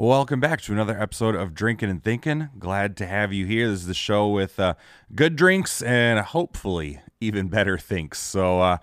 Welcome back to another episode of Drinking and Thinking. Glad to have you here. This is the show with uh, good drinks and hopefully even better thinks. So, uh,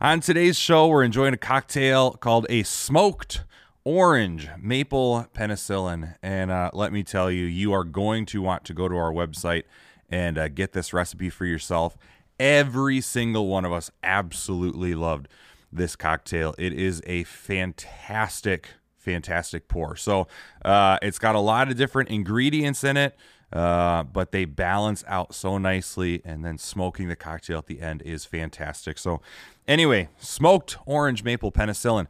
on today's show, we're enjoying a cocktail called a smoked orange maple penicillin. And uh, let me tell you, you are going to want to go to our website and uh, get this recipe for yourself. Every single one of us absolutely loved this cocktail. It is a fantastic fantastic pour. So uh, it's got a lot of different ingredients in it, uh, but they balance out so nicely. And then smoking the cocktail at the end is fantastic. So anyway, smoked orange maple penicillin.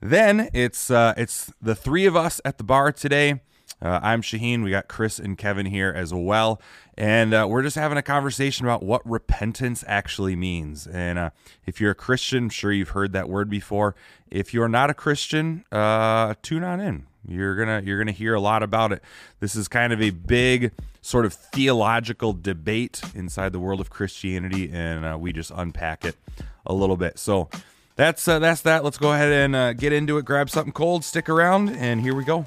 Then it's uh, it's the three of us at the bar today. Uh, I'm Shaheen. We got Chris and Kevin here as well. And uh, we're just having a conversation about what repentance actually means. And uh, if you're a Christian, I'm sure you've heard that word before. If you're not a Christian, uh, tune on in. You're gonna you're gonna hear a lot about it. This is kind of a big sort of theological debate inside the world of Christianity, and uh, we just unpack it a little bit. So that's uh, that's that. Let's go ahead and get into it. Grab something cold, stick around, and here we go.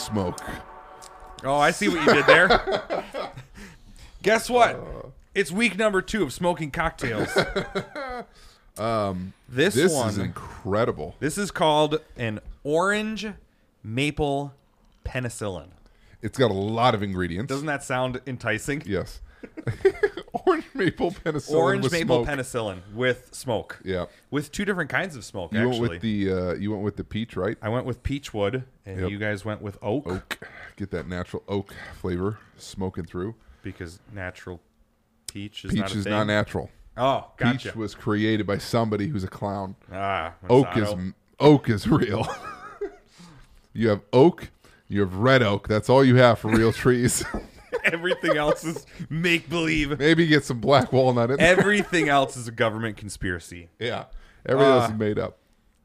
Smoke. Oh, I see what you did there. Guess what? It's week number two of smoking cocktails. um, this, This one, is incredible. this is called an orange maple penicillin. It's got a lot of ingredients. Doesn't that sound enticing? yes. Orange maple penicillin. Orange with maple smoke. penicillin with smoke. Yeah. With two different kinds of smoke, You actually. went with the uh, you went with the peach, right? I went with peach wood, and Yep. you guys went with oak, Oak. Get that natural oak flavor smoking through. because natural peach is Peach not a is thing. not natural. Oh, gotcha. Peach was created by somebody who's a clown. ah, Oak is oak is real. you have oak, you have red oak. That's all you have for real trees. Everything else is make believe. Maybe get some black walnut in there. Everything else is a government conspiracy. Yeah. Everything else Uh, is made up.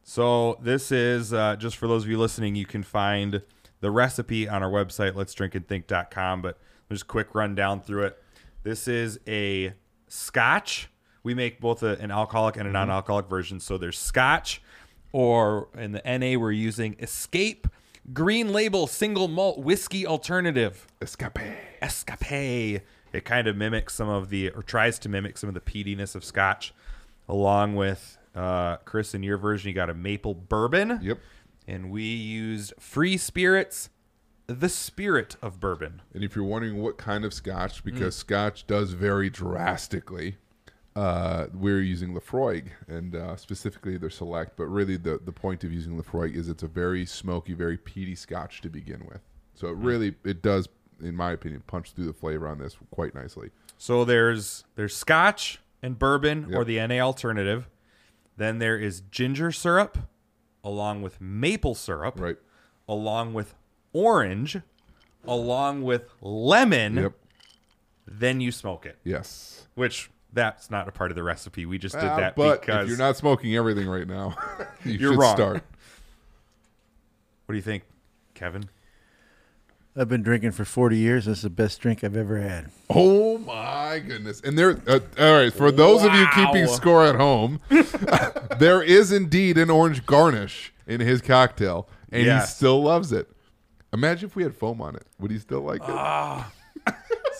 So this is uh, just for those of you listening. You can find the recipe on our website, let'sdrinkandthink.com. But just a quick rundown through it. This is a Scotch. We make both a, an alcoholic and a non-alcoholic version. So there's Scotch, or in the NA we're using Escape Green Label Single Malt Whiskey Alternative. Escape. Escape. It kind of mimics some of the, or tries to mimic some of the peatiness of Scotch, along with uh, Chris in your version. You got a maple bourbon. Yep. And we used Free Spirits, the spirit of bourbon. And if you're wondering what kind of scotch, Mm. because scotch does vary drastically, uh, we're using Laphroaig and uh, specifically their select. But really, the, the point of using Laphroaig is it's a very smoky, very peaty scotch to begin with. So Mm. it really, it does, in my opinion, punch through the flavor on this quite nicely. So there's there's Scotch and bourbon, or the NA alternative. Then there is ginger syrup, along with maple syrup, Right. along with orange, along with lemon. Yep. Then you smoke it. Yes. which that's not a part of the recipe. We just did Uh, that but because if you're not smoking everything right now, you You're should wrong. start. What do you think, Kevin? I've been drinking for 40 years. This is the best drink I've ever had. Oh my goodness! And there, uh, all right, for those of you keeping Wow. score at home, there is indeed an orange garnish in his cocktail, and Yes. he still loves it. Imagine if we had foam on it. Would he still like it?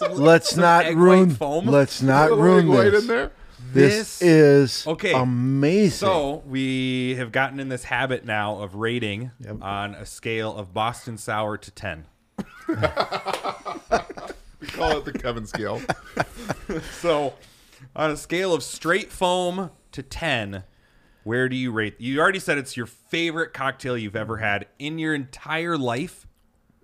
Let's not ruin. foam? Let's not ruin white this. in there. This, This- is Okay. amazing. So we have gotten in this habit now of rating Yep. on a scale of Boston sour to ten. We call it the Kevin scale. So on a scale of straight foam to ten, where do you rate? You already said it's your favorite cocktail you've ever had in your entire life.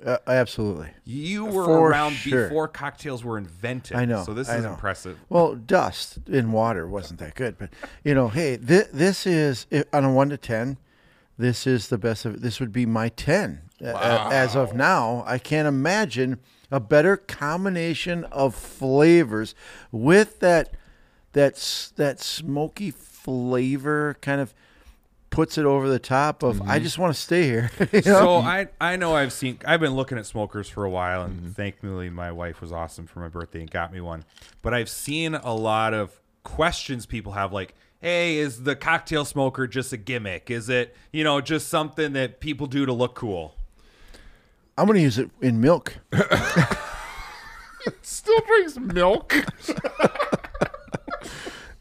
Uh, absolutely. You were For around sure. before cocktails were invented. I know. So this I is know. impressive. Well, dust in water wasn't that good, but you know, hey, thi- this is on a one to ten. This is the best of. This would be my ten a- as of now. I can't imagine a better combination of flavors with that that that smoky flavor, kind of puts it over the top of Mm-hmm. I just want to stay here. you know? So I I know I've seen I've been looking at smokers for a while, and Mm-hmm. thankfully my wife was awesome for my birthday and got me one. But I've seen a lot of questions people have, like, "Hey, is the cocktail smoker just a gimmick? Is it you know just something that people do to look cool?" I'm going to use it in milk. Still drinks milk.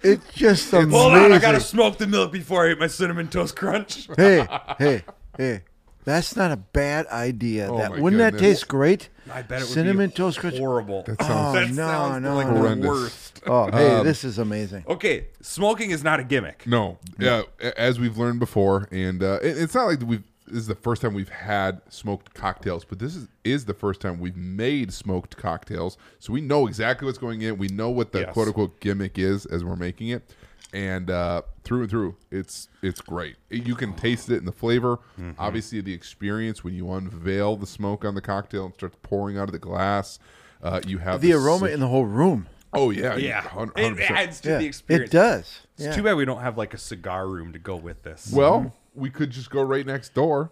It's just amazing. Hold on, I gotta smoke the milk before I eat my cinnamon toast crunch. hey, hey, hey. That's not a bad idea. Oh that wouldn't that taste great? I bet it would Cinnamon be toast crunch. horrible. That Oh sounds that no, sounds no, like no. the Horrendous. worst. Oh, hey, Um, this is amazing. Okay, smoking is not a gimmick. No, yeah, as we've learned before, and uh, it- it's not like we've. This is the first time we've had smoked cocktails, but this is is the first time we've made smoked cocktails. So we know exactly what's going in. We know what the Yes. quote unquote gimmick is as we're making it, and uh, through and through, it's it's great. You can taste it in the flavor. Mm-hmm. Obviously, the experience when you unveil the smoke on the cocktail and starts pouring out of the glass. Uh, you have The this- aroma in the whole room. Oh yeah, Yeah, hun- it 100%. adds to Yeah, the experience. it does. It's Yeah. too bad we don't have like a cigar room to go with this. Well, we could just go right next door.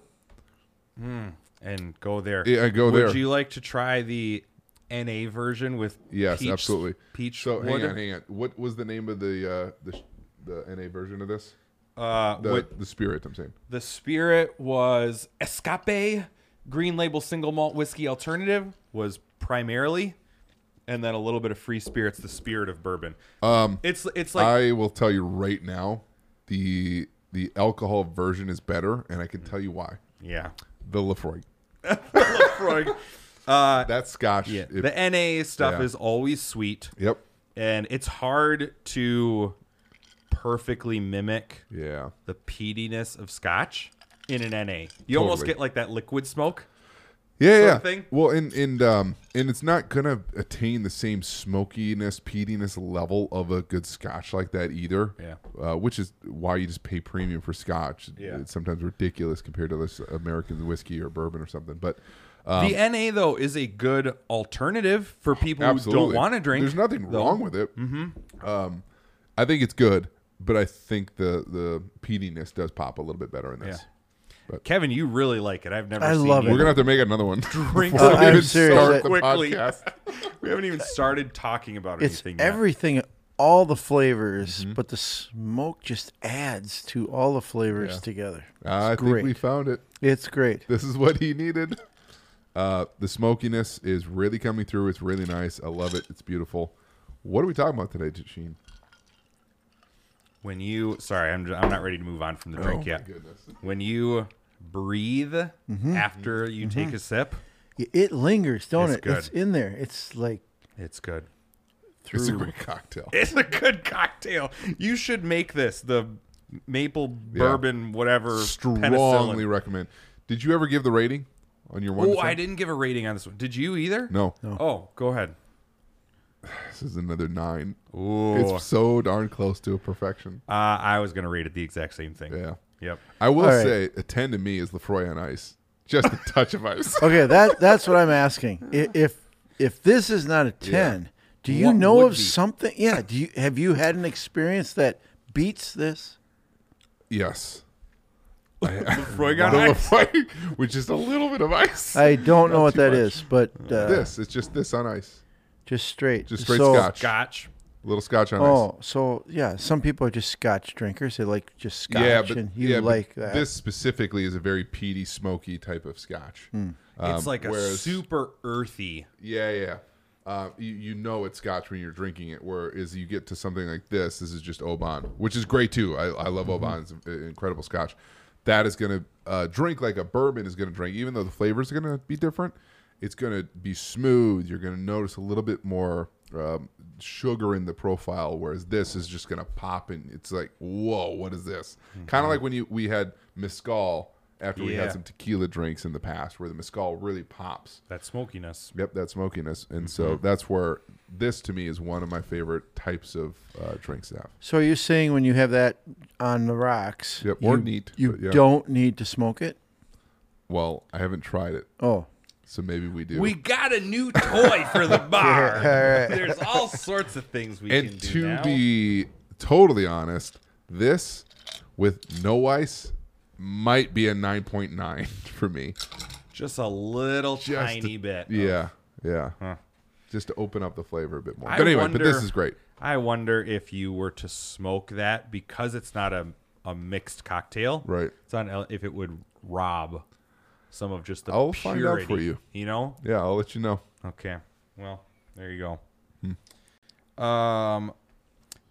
and go there. Yeah, go Would there. Would you like to try the NA version with Yes, peach, absolutely. peach So hang on, hang on. What was the name of the uh, the the NA version of this? Uh, The what the spirit. I'm saying. the spirit was Escape Green Label Single Malt Whiskey Alternative was primarily, and then a little bit of free spirits, the spirit of bourbon. Um, it's it's like I will tell you right now, the the alcohol version is better, and I can tell you why. yeah, The Laphroaig. Frog. uh, That Scotch. yeah. it- the NA stuff yeah. is always sweet, yep. and it's hard to perfectly mimic Yeah. the peatiness of scotch in an NA. You almost get like that liquid smoke. Yeah, yeah. thing? Well, and and um and it's not gonna attain the same smokiness, peatiness level of a good Scotch like that either. Yeah. Uh, which is why you just pay premium for Scotch. Yeah. It's sometimes ridiculous compared to this American whiskey or bourbon or something. But the NA though is a good alternative for people who don't want to drink. There's nothing though. wrong with it. Mm-hmm. Um, I think it's good, but I think the the peatiness does pop a little bit better in this. Yeah. Kevin, you really like it. I've never I seen love you it. We're gonna have to make another one. drink before we I'm even serious. start That- the quickly. podcast. we haven't even started talking about It's anything yet. everything, all the flavors, Mm-hmm. but the smoke just adds to all the flavors Yeah. together. I It's think great. we found it. It's great. This is what he needed. Uh, the smokiness is really coming through. It's really nice. I love it. It's beautiful. What are we talking about today, Sheen? when you sorry, I'm I'm not ready to move on from the drink Oh, my yet. goodness. When you breathe Mm-hmm. after you take a sip, It lingers, don't It's it? good. It's in there. It's like it's good. through. It's a great cocktail. It's a good cocktail. You should make this the maple Yeah. bourbon whatever Strongly penicillin. recommend. Did you ever give the rating on your one? Oh, I didn't give a rating on this one. Did you either? No, Oh, go ahead. this is another nine. Ooh. It's so darn close to a perfection. Uh, I was gonna rate it the exact same thing. Yeah. Yep. I will All right. say a ten to me is Laphroaig on ice. Just a touch of ice. Okay, that that's what I'm asking. If if this is not a ten, do you What know of be? something? Yeah. Do you have you had an experience that beats this? yes. Laphroaig got The ice. Laphroaig with just a little bit of ice. I don't know what too that much. is, but uh, this it's just this on ice. just straight, Just straight So- scotch. Scotch. Little scotch on ice. Oh, so yeah, some people are just scotch drinkers. They like just scotch, yeah, but and you yeah, but like that. This specifically is a very peaty, smoky type of scotch. It's Um, like a whereas- super earthy. Yeah, yeah. Uh, you, you know it's scotch when you're drinking it. Whereas you get to something like this, this is just Oban, which is great too. I, I love Mm-hmm. Oban; it's an incredible scotch. That is going to uh, drink like a bourbon is going to drink, even though the flavors are going to be different. It's going to be smooth. You're going to notice a little bit more um, sugar in the profile, whereas this is just going to pop and it's like, whoa, what is this? Kind of like when you we had mezcal after we Yeah. had some tequila drinks in the past, where the mezcal really pops. That smokiness. Yep, that smokiness, and so Mm-hmm. that's where this to me is one of my favorite types of uh, drinks to have. so you're saying when you have that on the rocks, Yep, or you, neat, you yeah. don't need to smoke it. Well, I haven't tried it, Oh, so maybe we do. We got a new toy for the bar. all right. There's all sorts of things we and can do And to now. be totally honest, this with no ice might be a 9.9 for me. Just a little Just tiny a- bit. Yeah, yeah. Huh. Just to open up the flavor a bit more. I but anyway, but this wonder- is great. I wonder if you were to smoke that because it's not a, a mixed cocktail. Right. It's on if it would rob some of just the I'll find out for you. You know? Yeah, I'll let you know. Okay. Well, there you go. Hmm. Um,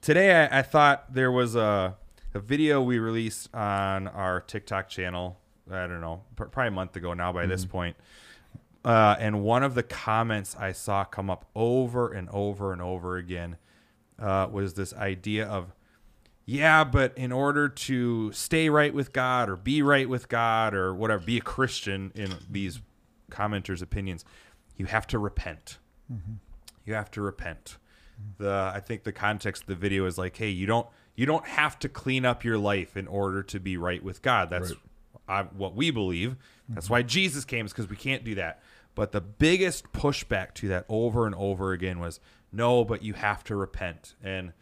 today I, I thought there was a a video we released on our TikTok channel. I don't know, pr- probably a month ago now. By this Mm-hmm. point, uh, and one of the comments I saw come up over and over and over again uh, was this idea of, yeah, but in order to stay right with God or be right with God or whatever, be a Christian in these commenters' opinions, you have to repent. You have to repent. The I think the context of the video is like, hey, you don't you don't have to clean up your life in order to be right with God. That's uh, what we believe. That's why Jesus came, is because we can't do that. But the biggest pushback to that over and over again was, no, but you have to repent. And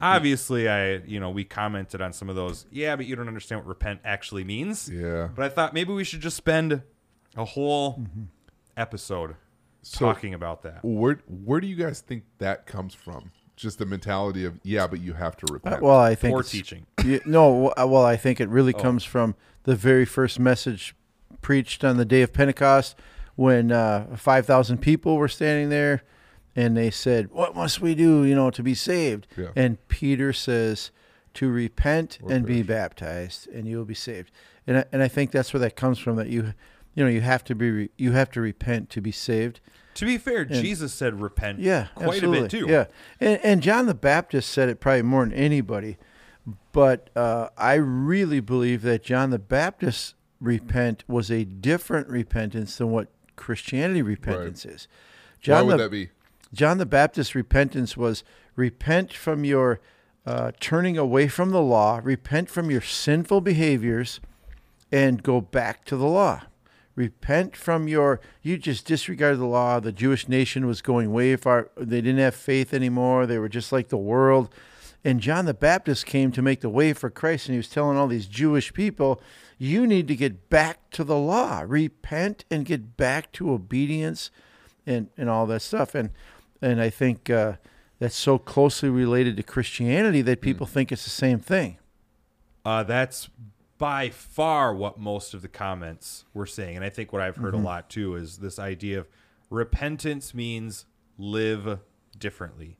obviously, I you know we commented on some of those. Yeah, but you don't understand what repent actually means. Yeah. But I thought maybe we should just spend a whole episode So- talking about that. Where where do you guys think that comes from? Just the mentality of yeah, but you have to Uh, repent. well, I think Poor teaching. Yeah, no, well, I think it really Oh. comes from the very first message preached on the day of Pentecost when uh, 5,000 people were standing there and they said, What must we do, you know, to be saved? Yeah. And Peter says, To repent Or and be baptized, and you will be saved. And I, and I think that's where that comes from that you, you know, you have to be, re- you have to repent to be saved. To be fair, Jesus said repent Yeah, quite absolutely. a bit too. Yeah, and, and John the Baptist said it probably more than anybody, but uh, I really believe that John the Baptist repent was a different repentance than what Christianity repentance is. Why John would the that be? John the Baptist repentance was repent from your uh, turning away from the law, repent from your sinful behaviors, and go back to the law. Repent from your, you just disregarded the law. The Jewish nation was going way far. They didn't have faith anymore. They were just like the world. And John the Baptist came to make the way for Christ, and he was telling all these Jewish people, you need to get back to the law. Repent and get back to obedience and, and all that stuff. And and I think uh, that's so closely related to Christianity that people think it's the same thing. Uh, that's by far what most of the comments were saying. And I think what I've heard Mm-hmm. a lot too is this idea of repentance means live differently,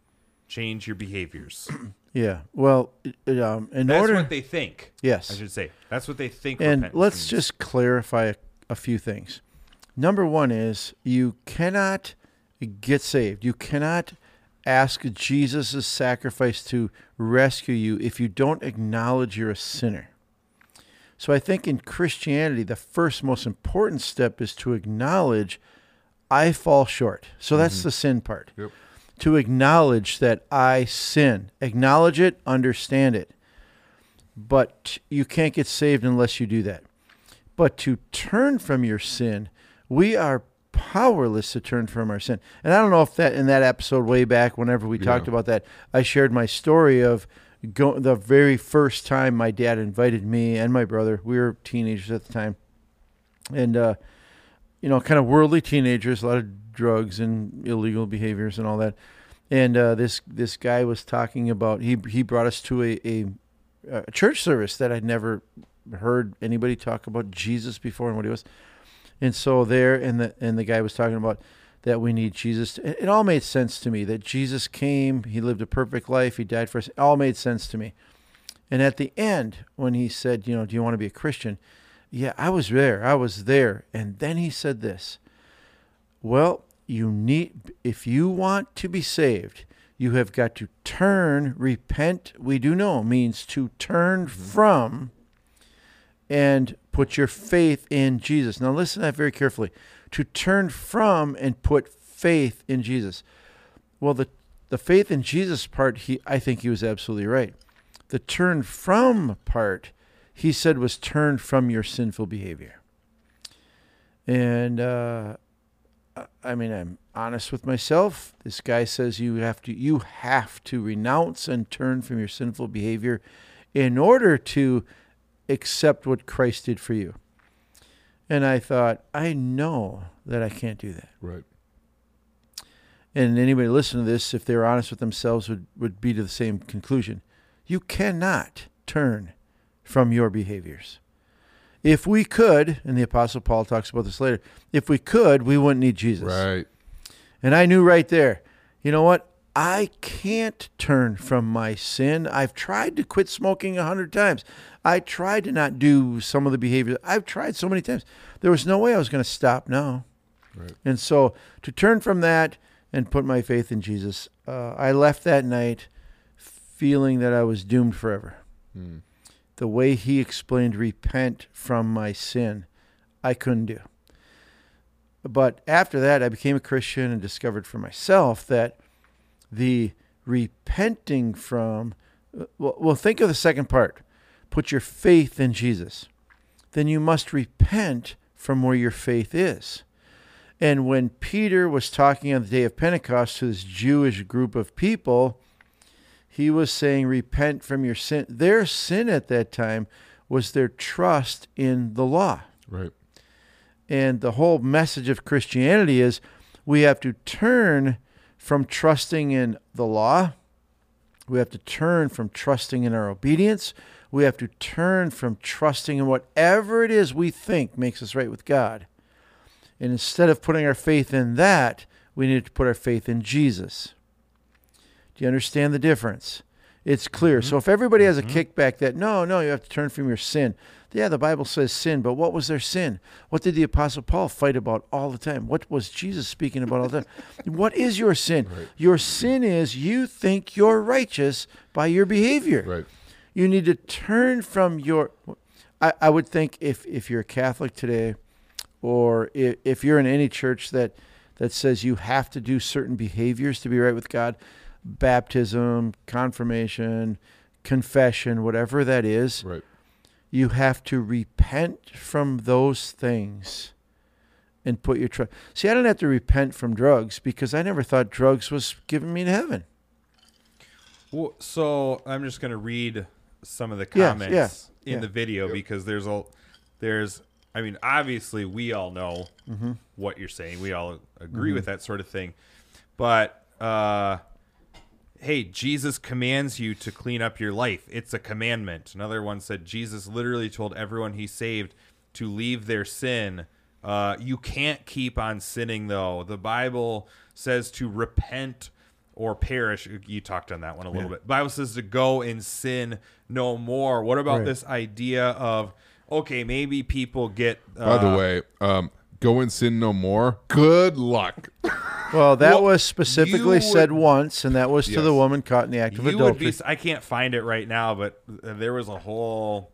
change your behaviors. Yeah. Well, it- um, in That's order, what they think. yes. I should say. That's what they think. and let's means. just clarify a, a few things. Number one is you cannot get saved. You cannot ask Jesus' sacrifice to rescue you if you don't acknowledge you're a sinner. So I think in Christianity, the first most important step is to acknowledge I fall short. So that's mm-hmm. the sin part. Yep. To acknowledge that I sin, acknowledge it, understand it. But you can't get saved unless you do that. But to turn from your sin, we are powerless to turn from our sin. And I don't know if that in that episode way back, whenever we talked about that, I shared my story of go, the very first time my dad invited me and my brother. We were teenagers at the time, and uh, you know, kind of worldly teenagers, a lot of drugs and illegal behaviors and all that. And uh, this this guy was talking about he he brought us to a, a a church service that I'd never heard anybody talk about Jesus before and what he was. And so there, and the and the guy was talking about that we need Jesus. It it all made sense to me that Jesus came, he lived a perfect life, he died for us. It all made sense to me. And at the end, when he said, you know, do you want to be a Christian? Yeah, I was there. I was there. And then he said this. Well, you need if you want to be saved, you have got to turn, repent, we do know means to turn mm-hmm. from and put your faith in Jesus. Now listen to that very carefully. To turn from and put faith in Jesus. Well, the the faith in Jesus part, he I think he was absolutely right. The turn from part, he said was turn from your sinful behavior. And uh, I- mean, I'm honest with myself. This guy says you have to you have to renounce and turn from your sinful behavior in order to accept what Christ did for you. And I thought, I know that I can't do that. Right. And anybody listening to this, if they're honest with themselves, would, would be to the same conclusion. You cannot turn from your behaviors. If we could, and the Apostle Paul talks about this later, if we could, we wouldn't need Jesus. Right. And I knew right there, you know what? I can't turn from my sin. I've tried to quit smoking a hundred times. I tried to not do some of the behaviors. I've tried so many times. There was no way I was going to stop now. Right. And so to turn from that and put my faith in Jesus, uh, I left that night feeling that I was doomed forever. Hmm. The way he explained repent from my sin, I couldn't do. But after that, I became a Christian and discovered for myself that the repenting from, uh, well, well, think of the second part put your faith in Jesus. Then you must repent from where your faith is. And when Peter was talking on the day of Pentecost to this Jewish group of people, he was saying, Repent from your sin. Their sin at that time was their trust in the law. Right. And the whole message of Christianity is we have to turn from trusting in the law. We have to turn from trusting in our obedience. We have to turn from trusting in whatever it is we think makes us right with God. And instead of putting our faith in that, we need to put our faith in Jesus. Do you understand the difference? It's clear. Mm-hmm. So if everybody has a mm-hmm. kickback that, no, no, you have to turn from your sin. Yeah, the Bible says sin, but what was their sin? What did the Apostle Paul fight about all the time? What was Jesus speaking about all the time? what is your sin? Your sin is you think you're righteous by your behavior. Right. You need to turn from your. I, I would think if, if you're a Catholic today, or if, if you're in any church that, that says you have to do certain behaviors to be right with God, baptism, confirmation, confession, whatever that is, Right. You have to repent from those things and put your trust. See, I don't have to repent from drugs because I never thought drugs was giving me to heaven. Well, so I'm just gonna read some of the Yeah, comments yeah, in yeah. the video because there's a there's I mean obviously we all know Mm-hmm. what you're saying. We all agree with that sort of thing. But uh hey, Jesus commands you to clean up your life. It's a commandment. Another one said Jesus literally told everyone he saved to leave their sin. Uh, you can't keep on sinning though. The Bible says to repent or perish. You talked on that one a little bit. Bible says to go and sin no more. What about Right. this idea of okay, maybe people get uh, By the way, um, go and sin no more. Good luck. Well, that Well, was specifically you said would- once, and that was to the woman caught in the act of you would adultery. be I can't find it right now, but there was a whole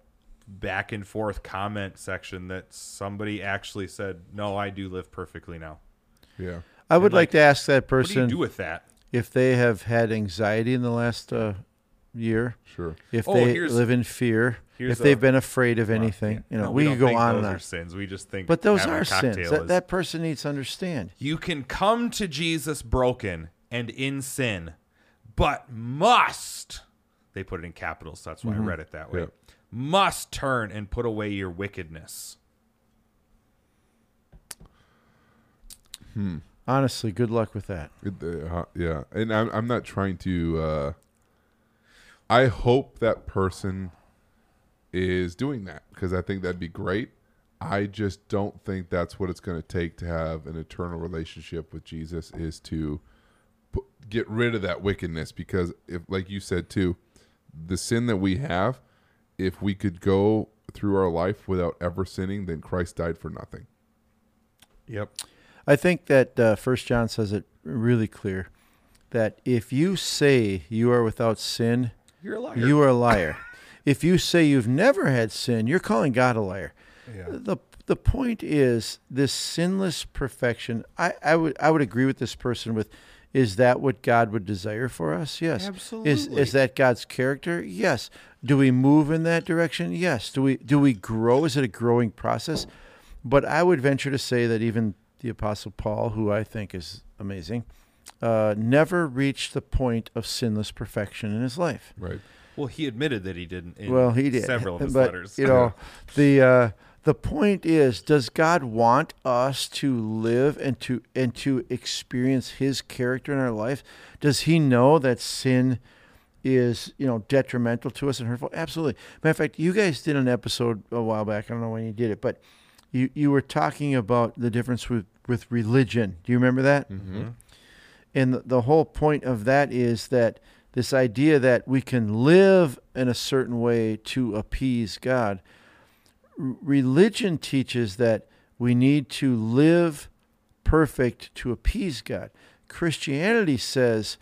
back and forth comment section that somebody actually said, "No, I do live perfectly now." Yeah. I would like, like, to ask that What do you person do with that? if they have had anxiety in the last uh, year, Sure. if Oh, they live in fear, if they've a- been afraid of anything. You know, No, we, don't could go think on those and are sins. We just think, But those are sins. cocktail That, is- that person needs to understand. You can come to Jesus broken and in sin, but must. They put it in capitals, so that's why I read it that way. Yeah. Must turn and put away your wickedness. Honestly, good luck with that. It, uh, yeah, and I'm I'm not trying to. Uh, I hope that person is doing that because I think that'd be great. I just don't think that's what it's going to take to have an eternal relationship with Jesus is to pu- get rid of that wickedness because if like you said too, the sin that we have, if we could go through our life without ever sinning, then Christ died for nothing. Yep. I think that uh, First John says it really clear that if you say you are without sin, You're a liar. you are a liar. if you say you've never had sin, you're calling God a liar. Yeah. The the point is this sinless perfection. I, I would I would agree with this person with is that what God would desire for us? Yes. Absolutely. Is is that God's character? Yes. Do we move in that direction? Yes. Do we do we grow? Is it a growing process? But I would venture to say that even the Apostle Paul, who I think is amazing, uh, never reached the point of sinless perfection in his life. Right. Well, he admitted that he didn't. In well, he did several of his but, letters. You know, the uh, the point is, does God want us to live and to and to experience His character in our life? Does He know that sin is you know detrimental to us and hurtful? Absolutely. Matter of fact, you guys did an episode a while back. I don't know when you did it, but you you were talking about the difference with with religion. Do you remember that? Mm-hmm. And the, whole point of that is that this idea that we can live in a certain way to appease God. Religion teaches that we need to live perfect to appease God. Christianity says,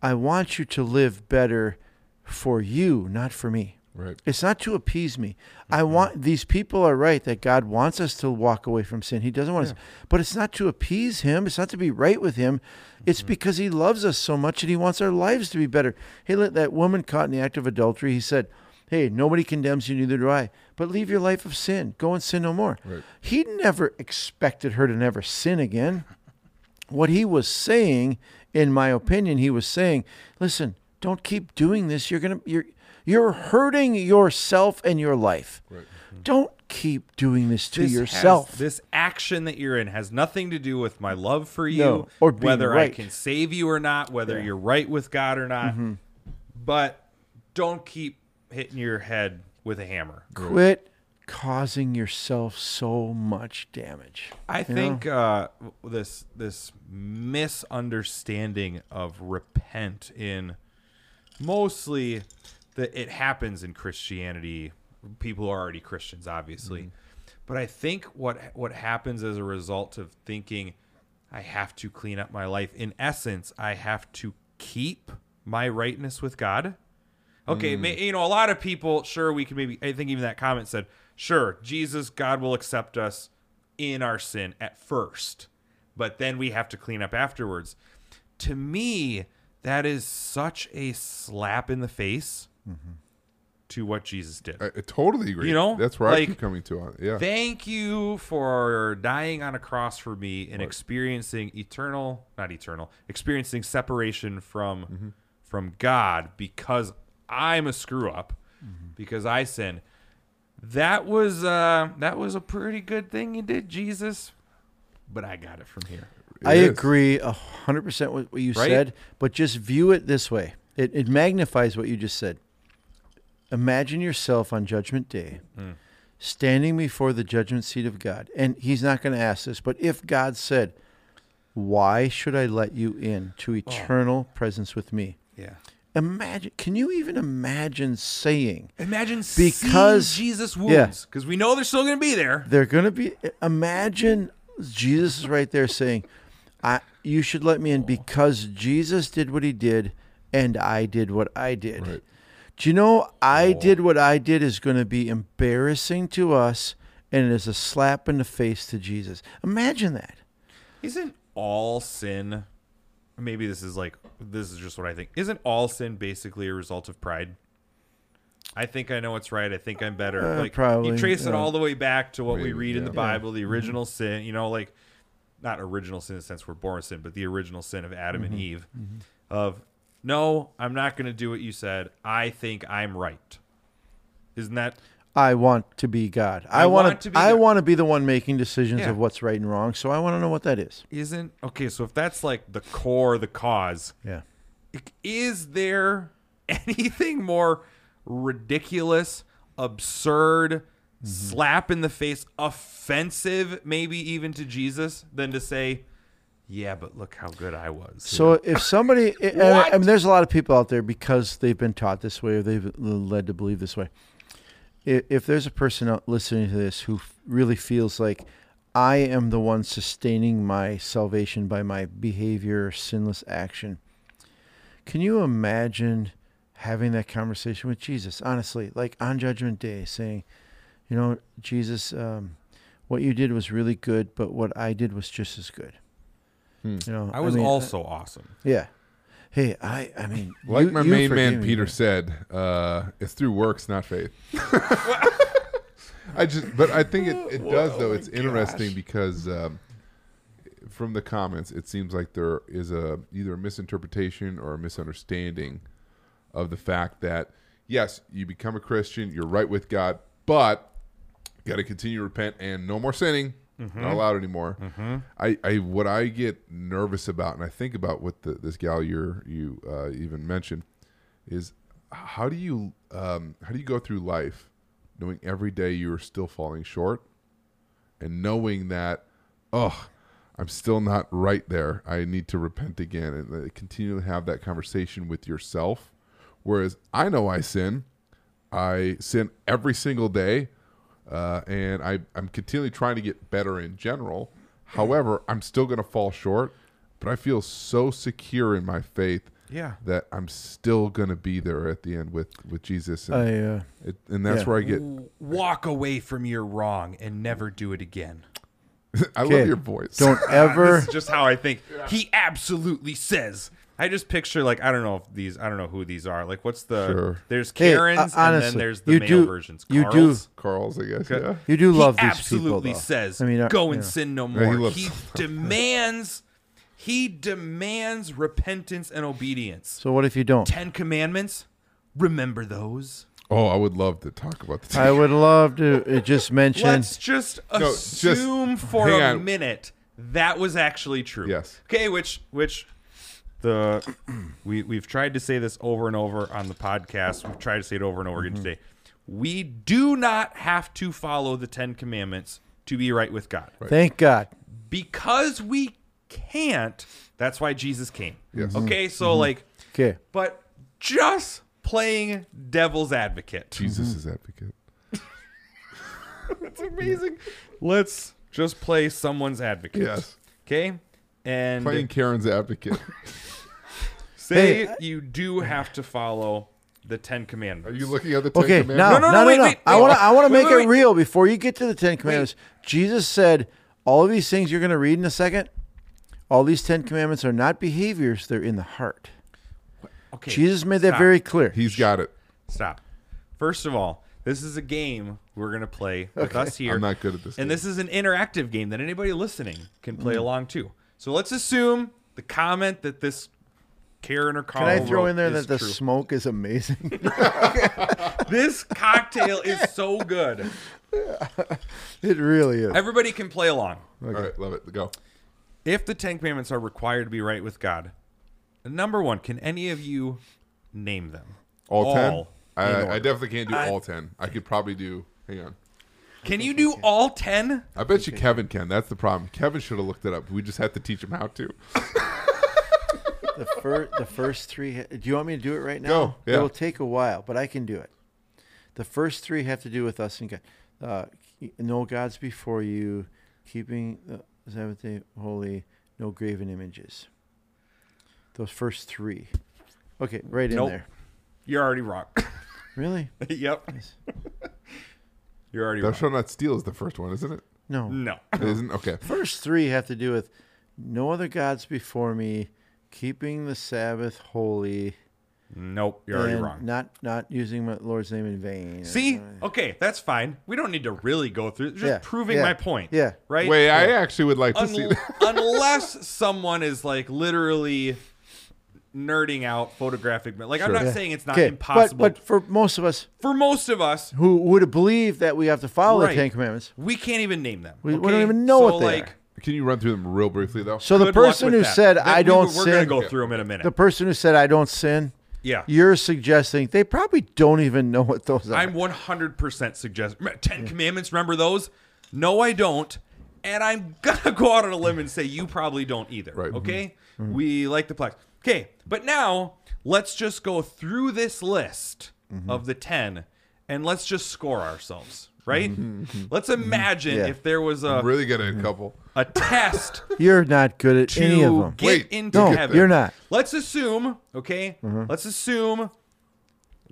I want you to live better for you, not for me. Right. It's not to appease me. I mm-hmm. want these people are right that God wants us to walk away from sin. He doesn't want us, but it's not to appease him. It's not to be right with him. It's mm-hmm. because he loves us so much and he wants our lives to be better. Hey, let that woman caught in the act of adultery, he said, Hey, nobody condemns you, neither do I. But leave your life of sin. Go and sin no more. Right. He never expected her to never sin again. What he was saying, in my opinion, he was saying, listen, don't keep doing this. You're gonna you're you're hurting yourself and your life. Right. Don't keep doing this to This has- yourself. this action that you're in has nothing to do with my love for you, No, or whether I can save you or not, whether you're right with God or not. Mm-hmm. But don't keep hitting your head with a hammer. Quit causing yourself so much damage. I You think uh, this this misunderstanding of repent in mostly that it happens in Christianity. People are already Christians, obviously, mm-hmm. but I think what what happens as a result of thinking I have to clean up my life. In essence, I have to keep my rightness with God. Okay, mm. ma you know, a lot of people, sure, we can maybe, I think even that comment said, sure, Jesus, God will accept us in our sin at first, but then we have to clean up afterwards. To me, that is such a slap in the face to what Jesus did. I, I totally agree. You know, that's where I like, keep coming to on. Yeah. Thank you for dying on a cross for me and experiencing eternal, not eternal, experiencing separation from Mm-hmm. from God because I'm a screw up Mm-hmm. because I sinned. That was uh that was a pretty good thing you did, Jesus. But I got it from here. I is. agree a hundred percent with what you Right? said, but just view it this way. It, it magnifies what you just said. Imagine yourself on Judgment Day, Hmm. standing before the judgment seat of God, and He's not going to ask this, but if God said, "Why should I let you in to eternal presence with me?" Yeah. Imagine. Can you even imagine saying? Imagine Because- Jesus' yeah. wounds because we know they're still going to be there. They're going to be. Imagine Jesus is right there saying, "I you should let me in because Jesus did what he did, and I did what I did." Right. Do you know I did what I did is going to be embarrassing to us, and it is a slap in the face to Jesus. Imagine that. Isn't all sin maybe this is like this is just what I think. Isn't all sin basically a result of pride? I think I know what's right. I think I'm better. Uh, like probably, you trace it all the way back to what we Maybe, read in the yeah. Bible, the original sin, you know, like not original sin in the sense we're born sin, but the original sin of Adam and mm-hmm. Eve mm-hmm. of no, I'm not going to do what you said. I think I'm right. Isn't that I want to be God. I, I want, to. be I want to be the one making decisions Yeah. of what's right and wrong. So I want to know what that is. isn't okay, so if that's like the core, the cause, Yeah. is there anything more ridiculous, absurd, mm-hmm. slap in the face, offensive, maybe even to Jesus, than to say, "Yeah, but look how good I was." So if somebody, and I, I mean, there's a lot of people out there because they've been taught this way or they've led to believe this way. If, if there's a person out listening to this who really feels like I am the one sustaining my salvation by my behavior, sinless action, can you imagine having that conversation with Jesus? Honestly, like on Judgment Day, saying, you know, Jesus, um, what you did was really good, but what I did was just as good. Hmm. You know, I was mean, also awesome. yeah. Hey, I I mean, Like you- my you main man me, Peter but- said, uh, it's through works, not faith. I just, but I think it, it does though. It's interesting because um, from the comments, it seems like there is a either a misinterpretation or a misunderstanding of the fact that yes, you become a Christian, you're right with God, but you got to continue to repent and no more sinning. Not allowed anymore. I, I, what I get nervous about, and I think about what the, this gal you're, you uh, even mentioned, is how do you, um, how do you go through life knowing every day you are still falling short, and knowing that, oh, I'm still not right there. I need to repent again and continue to have that conversation with yourself. Whereas I know I sin, I sin every single day, uh, and I, I'm continually trying to get better in general. However, I'm still going to fall short, but I feel so secure in my faith Yeah. that I'm still going to be there at the end with, with Jesus. And, I uh, it, and that's yeah. where I get. Walk away from your wrong and never do it again. I Okay. love your voice. don't ever. This is just how I think. He absolutely says. I just picture like I don't know if these I don't know who these are. Like what's the Sure. there's Hey, uh, Karens and then there's the you male do- versions. you do- Carl's. Carl's, I guess. Yeah. You do love he these absolutely people, says, I mean, uh, "Go and yeah. sin no more." loves- he demands, he demands repentance and obedience. So what if you don't? Ten Commandments, remember those. Oh, I would love to talk about the I would love to uh, just mention. Let's just No, just- assume for a on. minute that was actually true. Yes. Okay, which which the we we've tried to say this over and over on the podcast. We've tried to say it over and over Mm-hmm. again today. We do not have to follow the Ten Commandments to be right with God. Thank God. Because we can't, that's why Jesus came. Yes. Okay, mm-hmm. so mm-hmm. like Okay. but just playing devil's advocate. Jesus mm-hmm. is advocate. That's amazing. Let's just play someone's advocate. Yes. Okay. And Playing Karen's advocate. say Hey, you do have to follow the Ten Commandments. Are you looking at the Ten Okay, Commandments? now, No, no, no, no, no, wait, no. wait, I wait. want to, I want to make wait, it wait. real before you get to the Ten Commandments. Jesus said, all of these things you're going to read in a second, all these Ten Commandments are not behaviors; they're in the heart. Okay. Jesus made that very clear. He's got it. Stop. First of all, this is a game we're gonna play with us here. I'm not good at this. And game. this is an interactive game that anybody listening can play mm-hmm. along too. So let's assume the comment that this Karen or Carl Can I throw wrote in there that the true. smoke is amazing? this cocktail is so good. it really is. Everybody can play along. All right, love it. Go. If the Ten Commandments are required to be right with God, number one, can any of you name them? All, ten. I, I definitely can't do I- all ten. I could probably do. Hang on. Can you do all ten? I bet you Kevin can. That's the problem. Kevin should have looked it up. We just had to teach him how to. the first, the first three. ha- Do you want me to do it right now? Go, yeah. It'll take a while, but I can do it. The first three have to do with us and God. Uh, ke- no gods before you, keeping the Sabbath day holy, no graven images. Those first three. Okay, right in Nope. there. You're already wrong. Really? yep. You're already Thou wrong. shalt not steal is the first one, isn't it? No. No. It isn't. Okay. First three have to do with no other gods before me, keeping the Sabbath holy, Nope. You're already and wrong. not not using my Lord's name in vain. See? Okay, that's fine. We don't need to really go through just Yeah, proving yeah, my point. yeah. Right? Wait, I actually would like to see Unl- that. unless someone is like literally nerding out photographic like I'm not Yeah. saying it's not Okay, impossible But, but for most of us for most of us who would believe that we have to follow Right. the Ten Commandments, we can't even name them We- we don't even know so what they like are. Can you run through them real briefly though? so the good luck person who that. said That I we- don't we're gonna sin, go through them in a minute the person who said I don't sin, yeah you're suggesting they probably don't even know what those are. I'm 100% suggest 10 commandments remember those no I don't and I'm gonna go out on a limb and say you probably don't either Right. Mm-hmm. okay mm-hmm. we like the plaques okay but now let's just go through this list of the 10 and let's just score ourselves right mm-hmm. let's mm-hmm. imagine Yeah. if there was I'm a really good at a couple. a test you're not good at any of them. get Wait, into No, heaven. you're not. Let's assume, okay? Mm-hmm. Let's assume,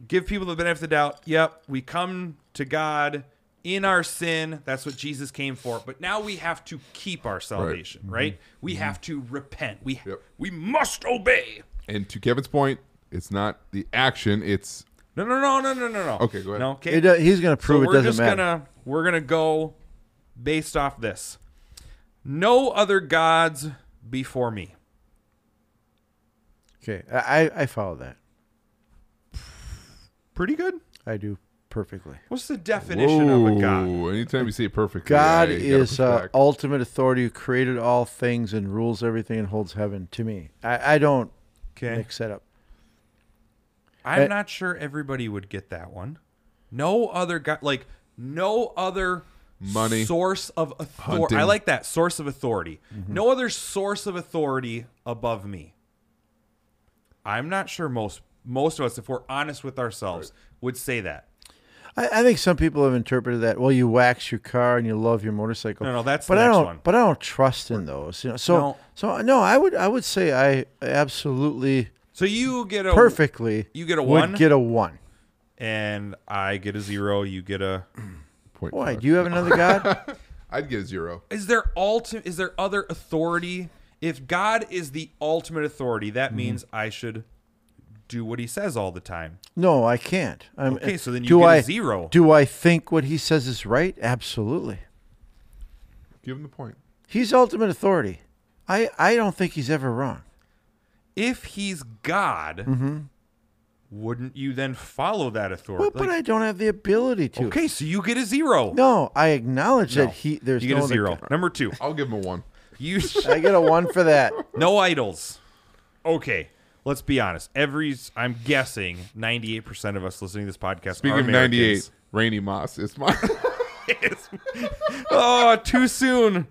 give people the benefit of the doubt. Yep, we come to God in our sin. That's what Jesus came for. But now we have to keep our salvation, mm-hmm. right? We have to repent. We Yep. we must obey. And to Kevin's point, it's not the action; it's No, no, no, no, no, no, no. Okay, go ahead. No, okay. It do- he's going to so prove it we're doesn't just matter. gonna we're gonna go based off this. No other gods before me. Okay, I I- I follow that. pretty good. I do perfectly. What's the definition of a god? Anytime you say perfect, God yeah, is uh, ultimate authority who created all things and rules everything and holds heaven. To me, I, I don't Okay. mix that up. I'm Uh, not sure everybody would get that one. No other god, like no other Money. source of authority. I like that source of authority. Mm-hmm. No other source of authority above me. I'm not sure most most of us, if we're honest with ourselves, would say that. I, I think some people have interpreted that. Well, you wax your car and you love your motorcycle. No, no, that's but the I don't. one. But I don't trust in those. You know. So No. so no, I would I would say I absolutely So you get a perfectly You get a would one, get a one. and I get a zero. You get a. Point Why? Do you have another God? I'd get a zero. Is there ulti- Is there other authority? If God is the ultimate authority, Mm-hmm. that means I should do what He says all the time. no, I can't. I'm, Okay, so then you do get a I, zero. Do I think what he says is right? Absolutely. Give him the point. He's ultimate authority. I, I don't think he's ever wrong. if he's God, wouldn't you then follow that authority? Mm-hmm. Well, but I don't have the ability to. okay, so you get a zero. No, I acknowledge No. that he. There's you get no a zero. God. Number two, I'll give him a one. you I get a one for that. no idols. Okay, let's be honest. Every I'm guessing 98 percent of us listening to this podcast. Speaking are of ninety eight, Randy Moss. It's my. oh, too soon.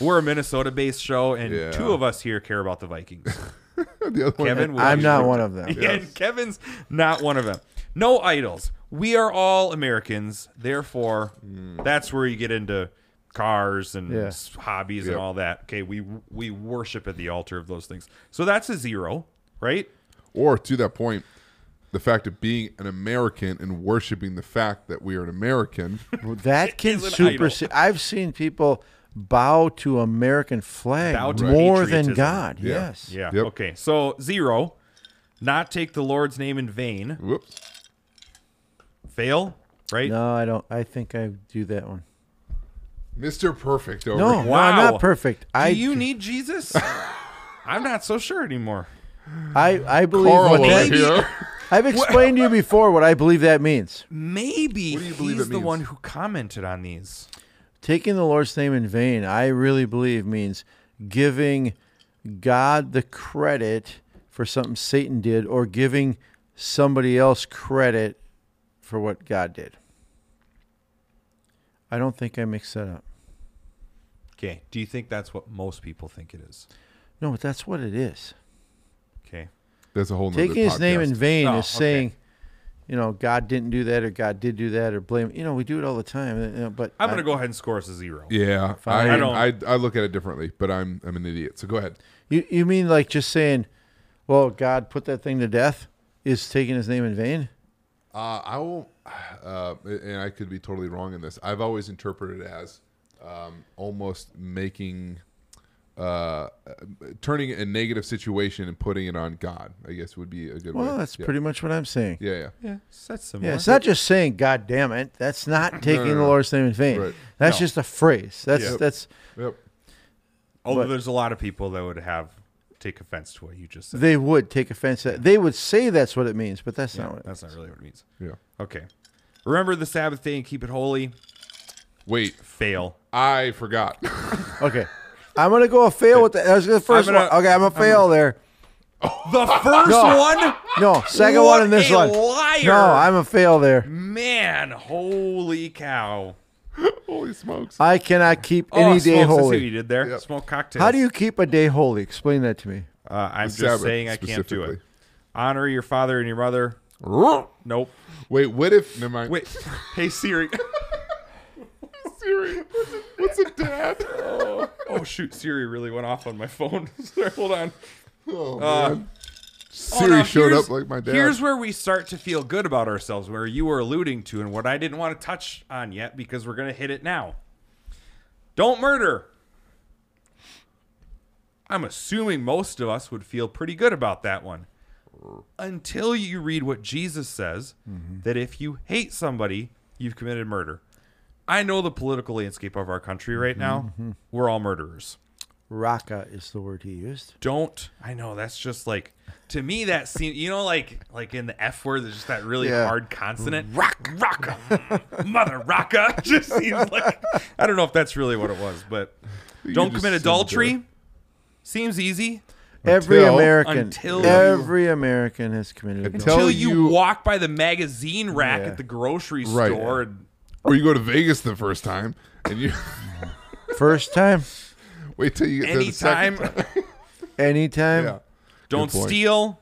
We're a Minnesota-based show, and Yeah. two of us here care about the Vikings. the other one. Kevin, would I'm not one of them. Yeah, and Kevin's not one of them. No idols. We are all Americans. Therefore, mm. that's where you get into cars and Yeah. s- hobbies and all that. Okay, we we worship at the altar of those things. So that's a zero, right? Or to that point, the fact of being an American and worshiping the fact that we are an American. That can supersede. I've seen people bow to American flag Bow to more than. God. Yeah. Yes. Yeah. Yep. Okay. So zero. Not take the Lord's name in vain. Whoops. Fail. Right. No, I don't. I think I do that one. Mr. Perfect over No, here. no, I'm Wow. not perfect. Do I you need Jesus? I'm not so sure anymore. I I believe Carl what over that, here. I've explained to you before what I believe that means. Maybe What do you believe he's it the means? one who commented on these. Taking the Lord's name in vain, I really believe means giving God the credit for something Satan did or giving somebody else credit for what God did. I don't think I mixed that up. Okay. Do you think that's what most people think it is? No, but that's what it is. Okay. That's a whole nother Taking his name in vain Oh, is saying, you know, God didn't do that or God did do that or blame. You know, we do it all the time. you know, but I'm I- going to go ahead and score us a zero. Yeah, I, I I, don't- I look at it differently, but I'm I'm an idiot. So go ahead. You you mean like just saying, well, God put that thing to death is taking his name in vain? Uh, I will, uh, and I could be totally wrong in this. I've always interpreted it as um, almost making, uh, turning a negative situation and putting it on God. I guess would be a good way. Well, that's yeah. pretty much what I'm saying. Yeah, yeah. Yeah. That's similar. Yeah, it's not just saying "God damn it." That's not taking no, the no. Lord's name in vain. Right. That's No. just a phrase. That's Yeah. that's. Yep. Although but- there's a lot of people that would have take offense to what you just said. They would take offense. At, they would say that's what it means, but that's Yeah, not what. It that's not really what it means. Yeah. Okay. Remember the Sabbath day and keep it holy. Wait, Fail. I forgot. Okay, I'm gonna go a fail with that. That was the 1st gonna- one. Okay, I'm a fail there. The first No. one? No, second What one in this a one. liar. No, I'm a fail there. Man, holy cow. Holy smokes! I cannot keep Oh, any day smokes, I what holy. you did there. Yep. Smoke cocktails. How do you keep a day holy? Explain that to me. Uh, I'm The just Sabbath, saying I can't do it. Honor your father and your mother. Nope. Wait, what if? Never mind. Wait. hey Siri. Siri, what's a dad? oh shoot, Siri really went off on my phone. Sorry, hold on. Oh, Uh, man. Oh, Siri now showed up like my dad. Here's where we start to feel good about ourselves, where you were alluding to, and what I didn't want to touch on yet because we're going to hit it now. Don't murder. I'm assuming most of us would feel pretty good about that one. Until you read what Jesus says that if you hate somebody, you've committed murder. I know the political landscape of our country right mm-hmm, now. Mm-hmm. We're all murderers Raca is the word he used. don't i know that's just like to me that seems you know like like in the F word there's just that really Yeah. hard consonant rock rocka mother rocka just seems like I don't know if that's really what it was but You don't commit adultery there. seems easy Every Until- American, until- every American has committed Until- adultery. until you, you- walk by the magazine rack Yeah. at the grocery Right. store and Or you go to Vegas the first time and you First time, wait till you get to the second anytime time. anytime. Yeah. don't point. steal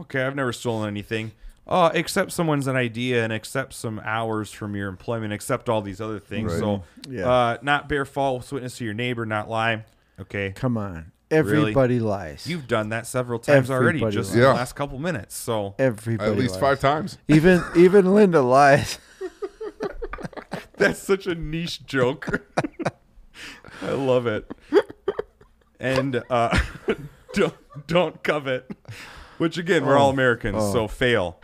okay I've never stolen anything uh, accept someone's an idea and accept some hours from your employment, accept all these other things. Right. So, Yeah. uh, not bear false witness to your neighbor, not lie. Okay. Come on, everybody lies. You've done that several times already Everybody just lies. in the Yeah. last couple minutes. So, everybody At least lies. five times. Even even Linda lies. that's such a niche joke. I love it. And uh, don't, don't covet, which again, we're all Americans, Oh. so fail.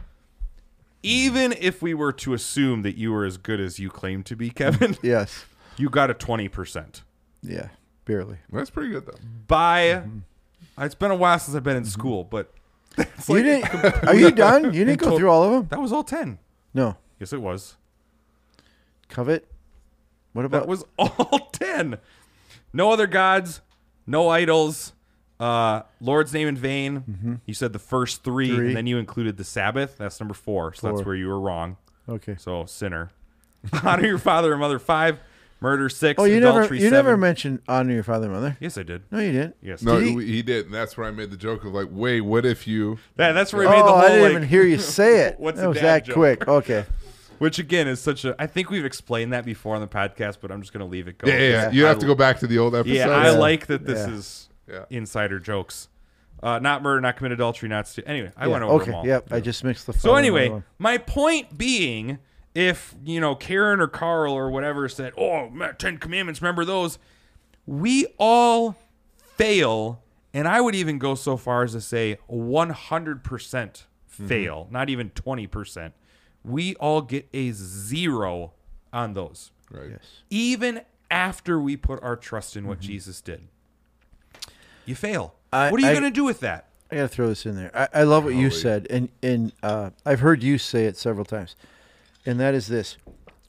Even if we were to assume that you were as good as you claim to be, Kevin, Yes. you got a 20%. Yeah. Barely. That's pretty good though. By, it's been a while since I've been in school, but that's you like- didn't. Are you done? You didn't go Until- through all of them. that was all 10. No. Yes, it was. Covet. What about? That was all 10. No other gods, no idols, uh, Lord's name in vain. You said the first three, Mm-hmm. Three. and then you included the Sabbath. That's number four. So that's where you were wrong. okay. So sinner. Honor your father and mother. Five. Murder. Six. Oh, you never. You seven. never mentioned honor your father and mother. Yes, I did. No, you didn't. Yes. No, Did he, he- did, and that's where I made the joke of like, wait, what if you? That, that's where I made Oh, the whole I didn't like, even hear you say it. What's that was dad that joke? quick. Okay. Which again is such a. I think we've explained that before on the podcast, but I'm just gonna leave it go. Yeah, yeah, yeah. You have to go back to the old episode. Yeah, I Yeah. like that this Yeah. is Yeah. insider jokes. Uh, not murder, not commit adultery, not steal. Anyway, I Yeah, went over Okay. them all. Yep. I just mixed the. So anyway, my point being, if you know Karen or Carl or whatever said, "Oh, Ten Commandments, remember those?" We all fail, and I would even go so far as to say 100% Mm-hmm. fail, not even 20%. We all get a zero on those, Right. Yes. even after we put our trust in what Jesus did. You fail. Mm-hmm. I- what are you going to do with that? I gotta throw this in there. I, I love what you Golly. said, and and uh, I've heard you say it several times, and that is this: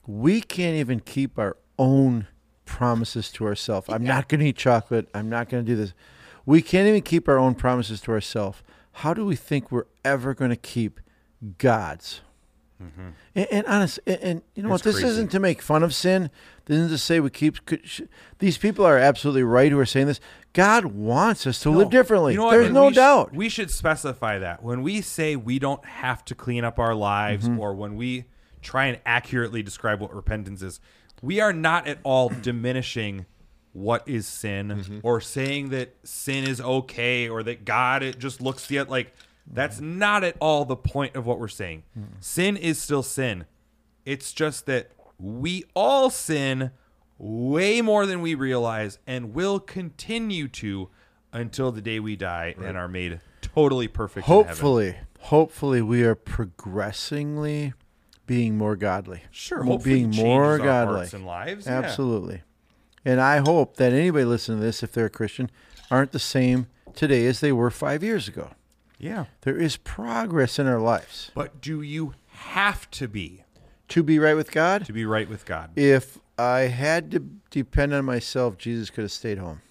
we can't even keep our own promises to ourselves. I'm not going to eat chocolate. I'm not going to do this. We can't even keep our own promises to ourselves. How do we think we're ever going to keep God's? And, and honest, and, and you know what? This crazy. isn't to make fun of sin. This isn't to say we keep. could- sh- These people are absolutely right who are saying this. God wants us to live differently. You know? There's no we sh- doubt. we should specify that when we say we don't have to clean up our lives, Mm-hmm. or when we try and accurately describe what repentance is, we are not at all diminishing what is sin Mm-hmm. or saying that sin is okay or that God it just looks the like. That's not at all the point of what we're saying. Sin is still sin. It's just that we all sin way more than we realize and will continue to until the day we die and are made totally perfect. in heaven. hopefully, hopefully, we are progressingly being more godly. sure, Mo- hopefully being it changes more our godly. hearts and lives. yeah. Absolutely. And I hope that anybody listening to this, if they're a Christian, aren't the same today as they were five years ago. Yeah, There is progress in our lives but do you have to be to be right with God. to be right with God? If I had to depend on myself, Jesus could have stayed home.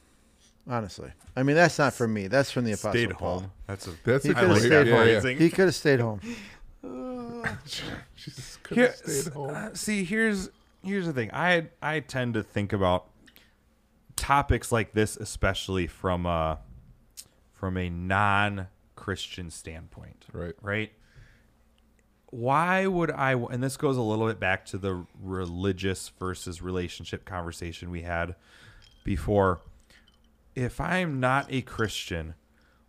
Honestly, I mean that's not from me. That's from the Apostle Stayed Paul. home. That's a That's He a could have great. stayed yeah, home. yeah. Phrasing. He could have stayed home. Jesus could Here, have stayed home. uh, see, here's here's the thing. I I tend to think about topics like this, especially from a from a non-Christian standpoint. Right. Right. Why would I? And this goes a little bit back to the religious versus relationship conversation we had before. If I'm not a Christian,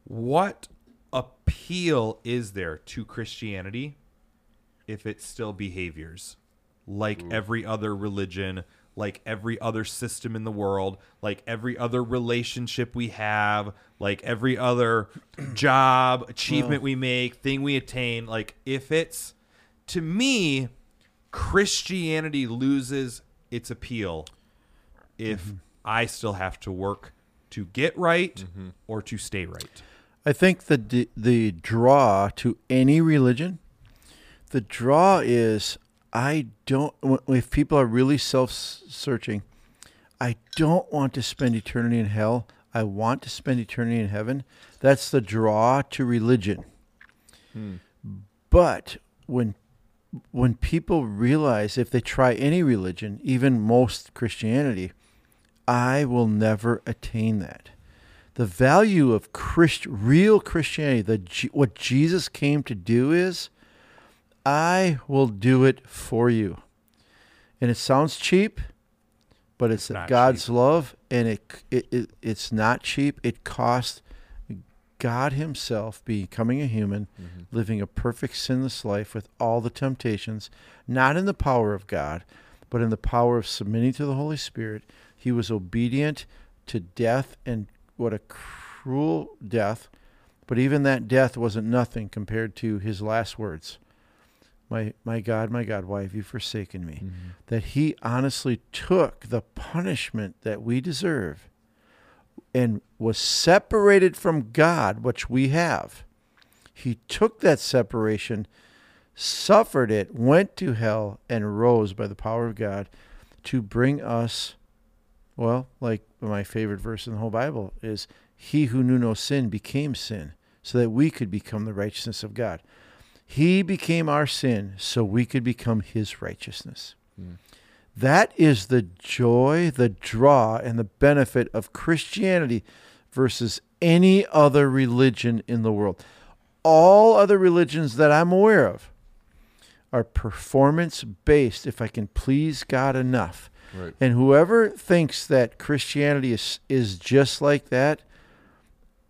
what appeal is there to Christianity if it's still behaviors like every other religion, like every other system in the world, like every other relationship we have, like every other job, achievement we make, thing we attain, like if it's to me Christianity loses its appeal if mm-hmm. I still have to work to get right mm-hmm. or to stay right. I think the the draw to any religion, the draw is I don't. If people are really self-searching, I don't want to spend eternity in hell. I want to spend eternity in heaven. That's the draw to religion. Hmm. But when when people realize if they try any religion, even most Christianity, I will never attain that. The value of Christ, real Christianity, the what Jesus came to do is, I will do it for you. And it sounds cheap, but it's, not God's love, and it, it, it it's not cheap. It cost God Himself becoming a human, mm-hmm. living a perfect sinless life with all the temptations, not in the power of God, but in the power of submitting to the Holy Spirit. He was obedient to death, and what a cruel death. But even that death wasn't nothing compared to his last words. My, my God, my God, why have you forsaken me? Mm-hmm. That he honestly took the punishment that we deserve and was separated from God, which we have. He took that separation, suffered it, went to hell, and rose by the power of God to bring us, well, like my favorite verse in the whole Bible is, He who knew no sin became sin, so that we could become the righteousness of God. He became our sin, so we could become His righteousness. Hmm. That is the joy, the draw, and the benefit of Christianity versus any other religion in the world. All other religions that I'm aware of are performance based if I can please God enough. Right. And whoever thinks that Christianity is, is just like that,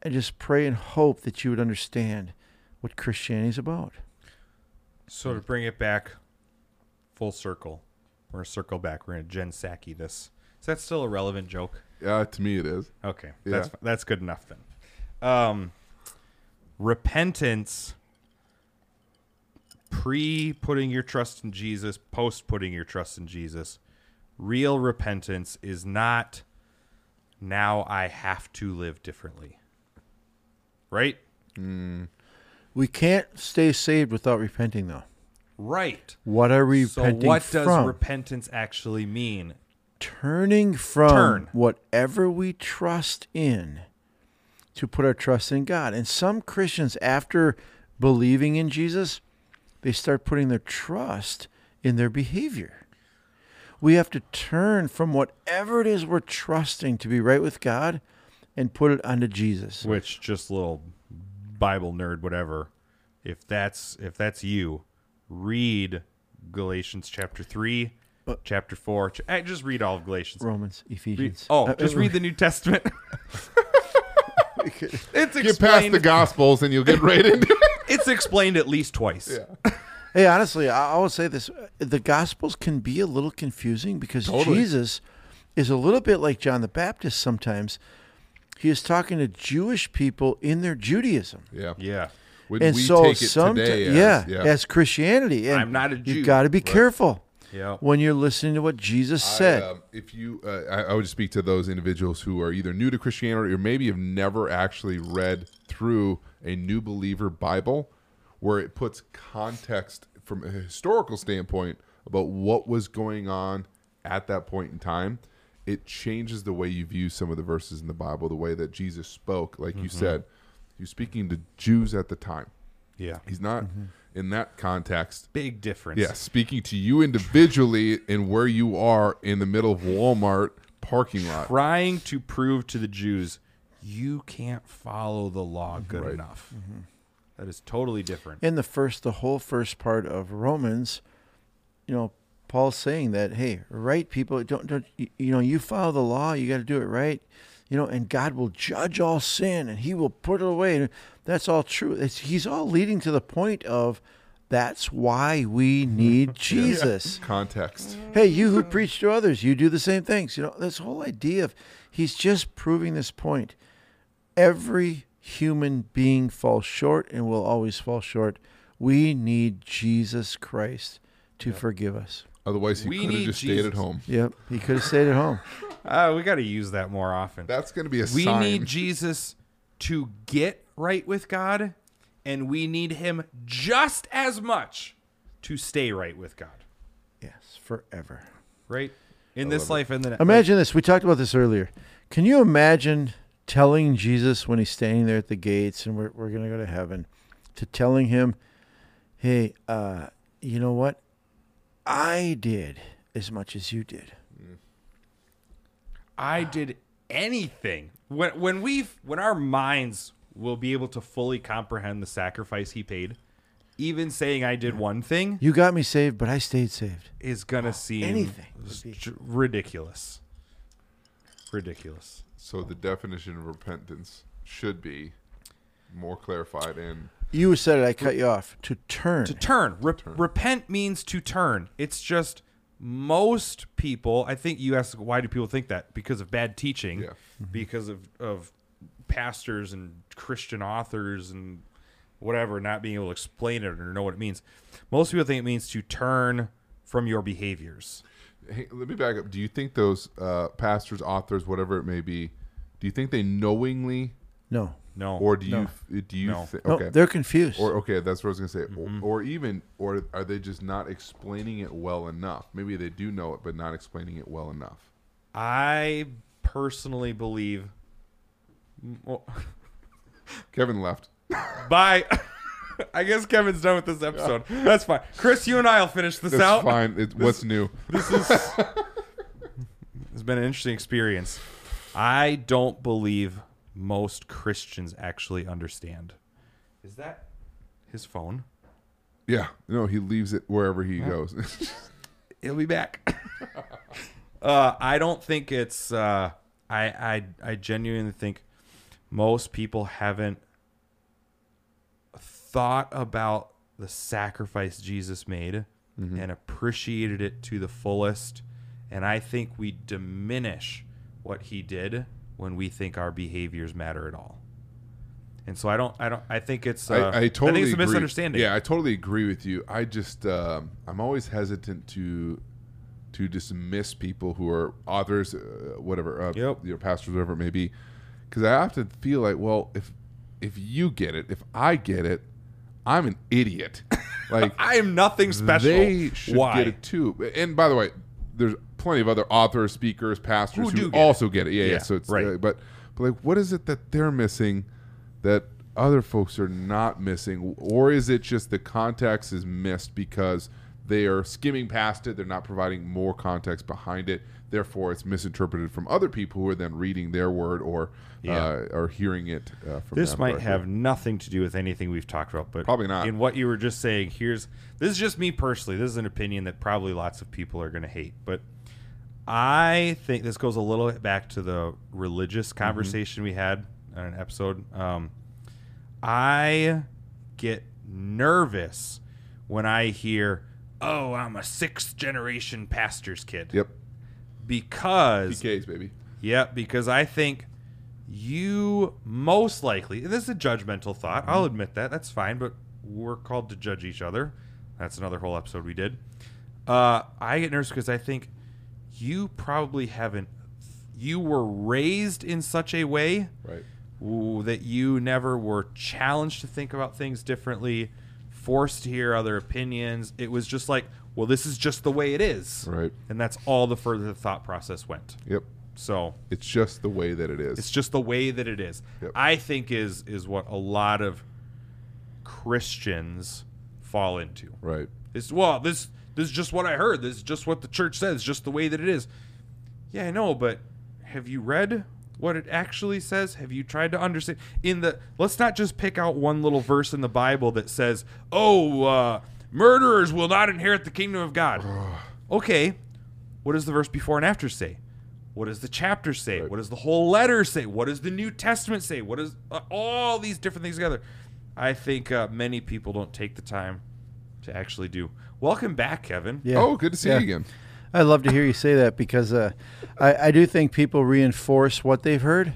I just pray and hope that you would understand what Christianity is about. So to bring it back full circle, we're gonna circle back. We're gonna Jen Psaki this. Is that still a relevant joke? Yeah, to me it is. Okay, that's Yeah. that's good enough then. Um, repentance, pre putting your trust in Jesus, post putting your trust in Jesus. Real repentance is not now I have to live differently. Right? We can't stay saved without repenting, though. Right. What are we So repenting what does from? repentance actually mean? turning from Turn. whatever we trust in to put our trust in God. And some Christians, after believing in Jesus, they start putting their trust in their behavior. We have to turn from whatever it is we're trusting to be right with God and put it onto Jesus. which just little bible nerd whatever if that's if that's you read galatians chapter 3 Uh, chapter 4 ch- eh, just read all of galatians Romans, Read- Ephesians. oh Uh, just uh, read the new testament it's explained. Get past the Gospels and you'll get right into it. it's explained at least twice Yeah. Hey, honestly, I I will say this: the Gospels can be a little confusing because Totally. Jesus is a little bit like John the Baptist. Sometimes he is talking to Jewish people in their Judaism, Yeah. yeah When and we so take it some today yeah, as, as Christianity. And I'm not a Jew. You've got to be careful yeah when you're listening to what Jesus said. I, um, if you, uh, I, I would just speak to those individuals who are either new to Christianity or maybe have never actually read through a new believer Bible, where it puts context from a historical standpoint about what was going on at that point in time. It changes the way you view some of the verses in the Bible, the way that Jesus spoke. Like you mm-hmm. said, he was speaking to Jews at the time. yeah He's not mm-hmm. in that context. big difference Yeah, speaking to you individually and where you are in the middle of Walmart parking lot. trying to prove to the jews you can't follow the law mm-hmm. good Right. enough That is totally different in the first, the whole first part of Romans, you know, Paul's saying that, hey, right people, don't, don't you know, you follow the law, you got to do it right, you know, and God will judge all sin and He will put it away. And that's all true. It's, he's all leading to the point of that's why we need Jesus. Context. Hey, you who preach to others, you do the same things. You know, this whole idea of he's just proving this point. Every human being falls short and will always fall short. We need Jesus Christ to forgive us. Otherwise, he could have need just stayed at Jesus. home. Yep, he could have stayed at home. uh, we got to use that more often That's going to be a we sign. need Jesus to get right with God, and we need Him just as much to stay right with God. Yes, forever. Right in this life and the next. Imagine this. We talked about this earlier. Can you imagine telling Jesus when he's standing there at the gates and we're, we're going to go to heaven to telling him, hey, uh, you know what? I did as much as you did. I ah. did anything when when we've when our minds will be able to fully comprehend the sacrifice He paid. Even saying I did one thing You got me saved, but I stayed saved. is gonna ah, seem anything would be- j- ridiculous. Ridiculous. So the definition of repentance should be more clarified and You said it. I cut you off. To turn. To turn. Re- Repent means to turn. It's just most people. I think you ask why do people think that because of bad teaching, Yeah. because of of pastors and Christian authors and whatever not being able to explain it or know what it means. Most people think it means to turn from your behaviors. Hey, let me back up. Do you think those uh, pastors, authors, whatever it may be, do you think they knowingly, no. No. or do No. you do you No. thi- No, okay, they're confused. or okay, that's what I was gonna say, Mm-hmm. or, or even, or are they just not explaining it well enough? Maybe they do know it, but not explaining it well enough. I personally believe. Well, Kevin left. Bye. I guess Kevin's done with this episode. That's fine. Chris, you and I will finish this That's out. fine. It's what's new. This is it's been an interesting experience. I don't believe most Christians actually understand. Is that his phone? Yeah, no, he leaves it wherever he goes. He'll be back. uh, I don't think it's. Uh, I I I genuinely think most people haven't thought about the sacrifice Jesus made and appreciated it to the fullest. And I think we diminish what he did when we think our behaviors matter at all. And so I don't. I don't. I think it's. Uh, I, I totally think it's a agree. misunderstanding. Yeah, I totally agree with you. I just um, I'm always hesitant to to dismiss people who are authors, uh, whatever, uh, Yep. you know, pastors, whatever it may be, because I often feel like, well, if if you get it, if I get it, I'm an idiot. Like I am nothing special. they should Why? get it too. And by the way, there's plenty of other authors, speakers, pastors Who who, do get also get it. Yeah, yeah. Yeah, So it's right. uh, but but like, what is it that they're missing that other folks are not missing, or is it just the context is missed because they are skimming past it? They're not providing more context behind it. Therefore, it's misinterpreted from other people who are then reading their word or Yeah. uh, or hearing it uh, from This might have nothing to do with anything we've talked about, but Probably not. In what you were just saying, here's this is just me personally. This is an opinion that probably lots of people are going to hate, but I think this goes a little bit back to the religious Mm-hmm. conversation we had on an episode. Um, I get nervous when I hear, "Oh, I'm a sixth generation pastor's kid," Yep, because PKs baby. Yep, because I think you most likely, this is a judgmental thought. I'll admit that. That's fine, but we're called to judge each other. That's another whole episode we did. Uh, I get nervous because I think you probably haven't, you were raised in such a way Right. that you never were challenged to think about things differently, forced to hear other opinions. It was just like, well, this is just the way it is. Right. And that's all the further the thought process went. Yep. So It's just the way that it is. it's just the way that it is. Yep. I think is is what a lot of Christians fall into. right. It's well, this this is just what I heard. This is just what the church says, just the way that it is. Yeah, I know, but have you read what it actually says? Have you tried to understand in the let's not just pick out one little verse in the Bible that says, "Oh, uh, murderers will not inherit the kingdom of God." okay. What does the verse before and after say? What does the chapter say? Right. What does the whole letter say? What does the New Testament say? What does uh, all these different things together? I think uh, many people don't take the time to actually do. Welcome back, Kevin. Yeah. Oh, good to see Yeah. you again. I'd love to hear you say that because uh, I, I do think people reinforce what they've heard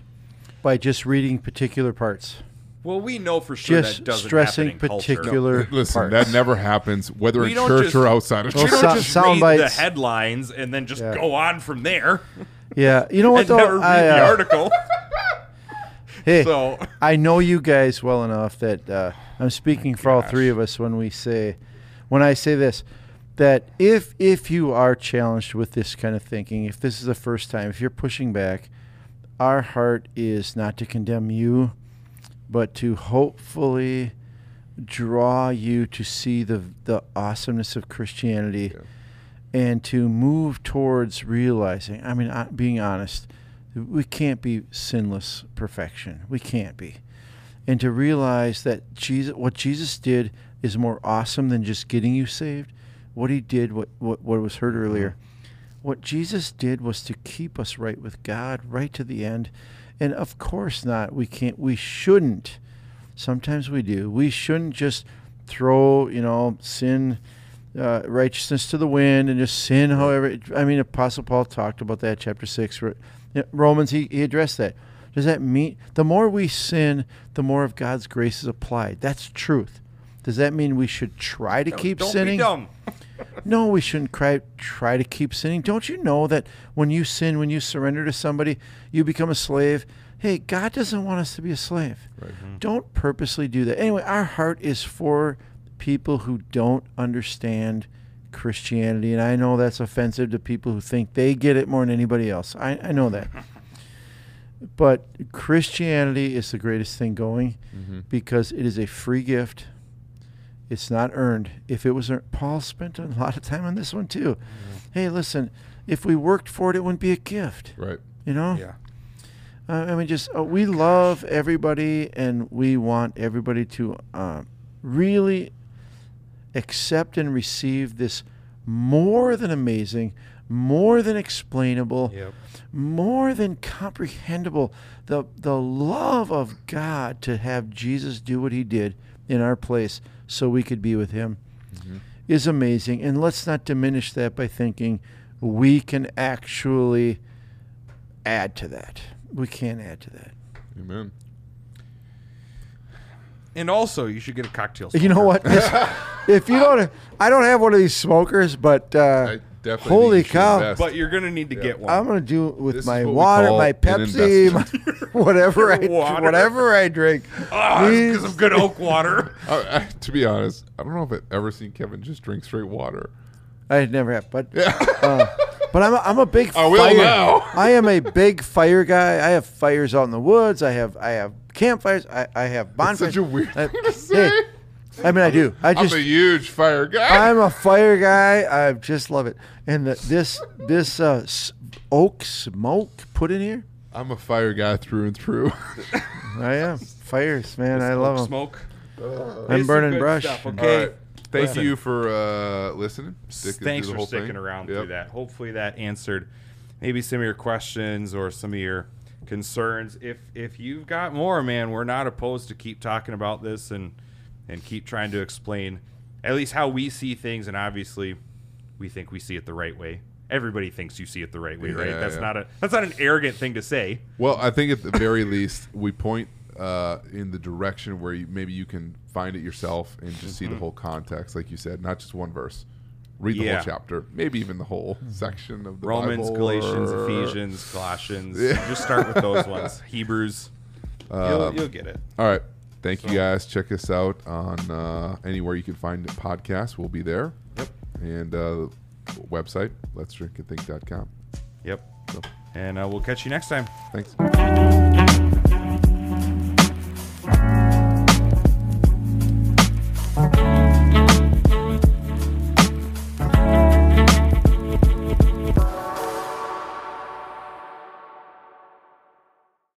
by just reading particular parts. Well, we know for sure Just that doesn't stressing happen in culture. particular Listen, parts. that never happens, whether We in church just- or outside of Well, We church. don't so- just sound read the headlines and then just Yeah. go on from there Yeah, you know what and though? never read I, the uh, article. Hey, So I know you guys well enough that uh, I'm speaking for all three of us when we say, when I say this, that if if you are challenged with this kind of thinking, if this is the first time, if you're pushing back, our heart is not to condemn you, but to hopefully draw you to see the the awesomeness of Christianity Yeah. and to move towards realizing i mean uh, being honest we can't be sinless perfection we can't be and to realize that jesus what jesus did is more awesome than just getting you saved. What he did what what, what was heard earlier. What jesus did was to keep us right with god right to the end. And of course not we can't we shouldn't. Sometimes we do. We shouldn't just throw you know sin uh, righteousness to the wind and just sin however i mean apostle paul talked about that chapter 6 romans he, he addressed that. Does that mean the more we sin the more of god's grace is applied. That's truth does that mean we should try to keep don't sinning be dumb. no, we shouldn't cry, try to keep sinning. Don't you know that when you sin, when you surrender to somebody, you become a slave? Hey, God doesn't want us to be a slave. Right. Don't purposely do that. Anyway, our heart is for people who don't understand Christianity. And I know that's offensive to people who think they get it more than anybody else. I, I know that. but Christianity is the greatest thing going Mm-hmm. because it is a free gift. It's not earned. If it was earned, Paul spent a lot of time on this one too. Hey, listen, if we worked for it, it wouldn't be a gift. Right. You know? Yeah. Uh, I mean, just uh, we love everybody, and we want everybody to uh, really accept and receive this more than amazing, more than explainable, Yep. more than comprehensible. The the love of God to have Jesus do what He did in our place, so we could be with Him, is amazing. And let's not diminish that by thinking we can actually add to that. We can't add to that. Amen. And also, you should get a cocktail. You know what? This- if you don't, I don't have one of these smokers, but uh, I definitely holy think you should cow! invest. But you're gonna need to get one. I'm gonna do it with This my water, my Pepsi, my, whatever I Water. whatever I drink. Ah, These- because of good oak water. I, I, to be honest, I don't know if I've ever seen Kevin just drink straight water. I never have, but uh, but I'm a, I'm a big I will fire. now. I am a big fire guy. I have fires out in the woods. I have I have campfires. I, I have That's bonfires. such a weird I- thing to say. hey, I mean, I do. I just I'm a huge fire guy. I'm a fire guy. I just love it. And the, this this uh, s- oak smoke put in here. I'm a fire guy through and through. I am fires, man. I love them. Smoke. I'm burning brush. stuff, okay. right. Thank Listen. you for uh, listening. Sticking Thanks the for whole sticking thing. around Yep. through that. Hopefully that answered maybe some of your questions or some of your concerns. If if you've got more, man, we're not opposed to keep talking about this and and keep trying to explain at least how we see things. And obviously, we think we see it the right way. Everybody thinks you see it the right way, right? Yeah, That's yeah. not a that's not an arrogant thing to say. Well, I think at the very least we point uh, in the direction where you, maybe you can find it yourself and just see the whole context, like you said, not just one verse. Read the Mm-hmm. Yeah. whole chapter, maybe even the whole section of the Romans, Bible, Galatians, or- Ephesians, Colossians. Just start with those ones. Hebrews. you'll, you'll get it. All right. Thank you guys. Check us out on uh, anywhere you can find a podcast. We'll be there. Yep. And uh, website, let's drink and think.com. Yep. So, And uh, we'll catch you next time. thanks. Thank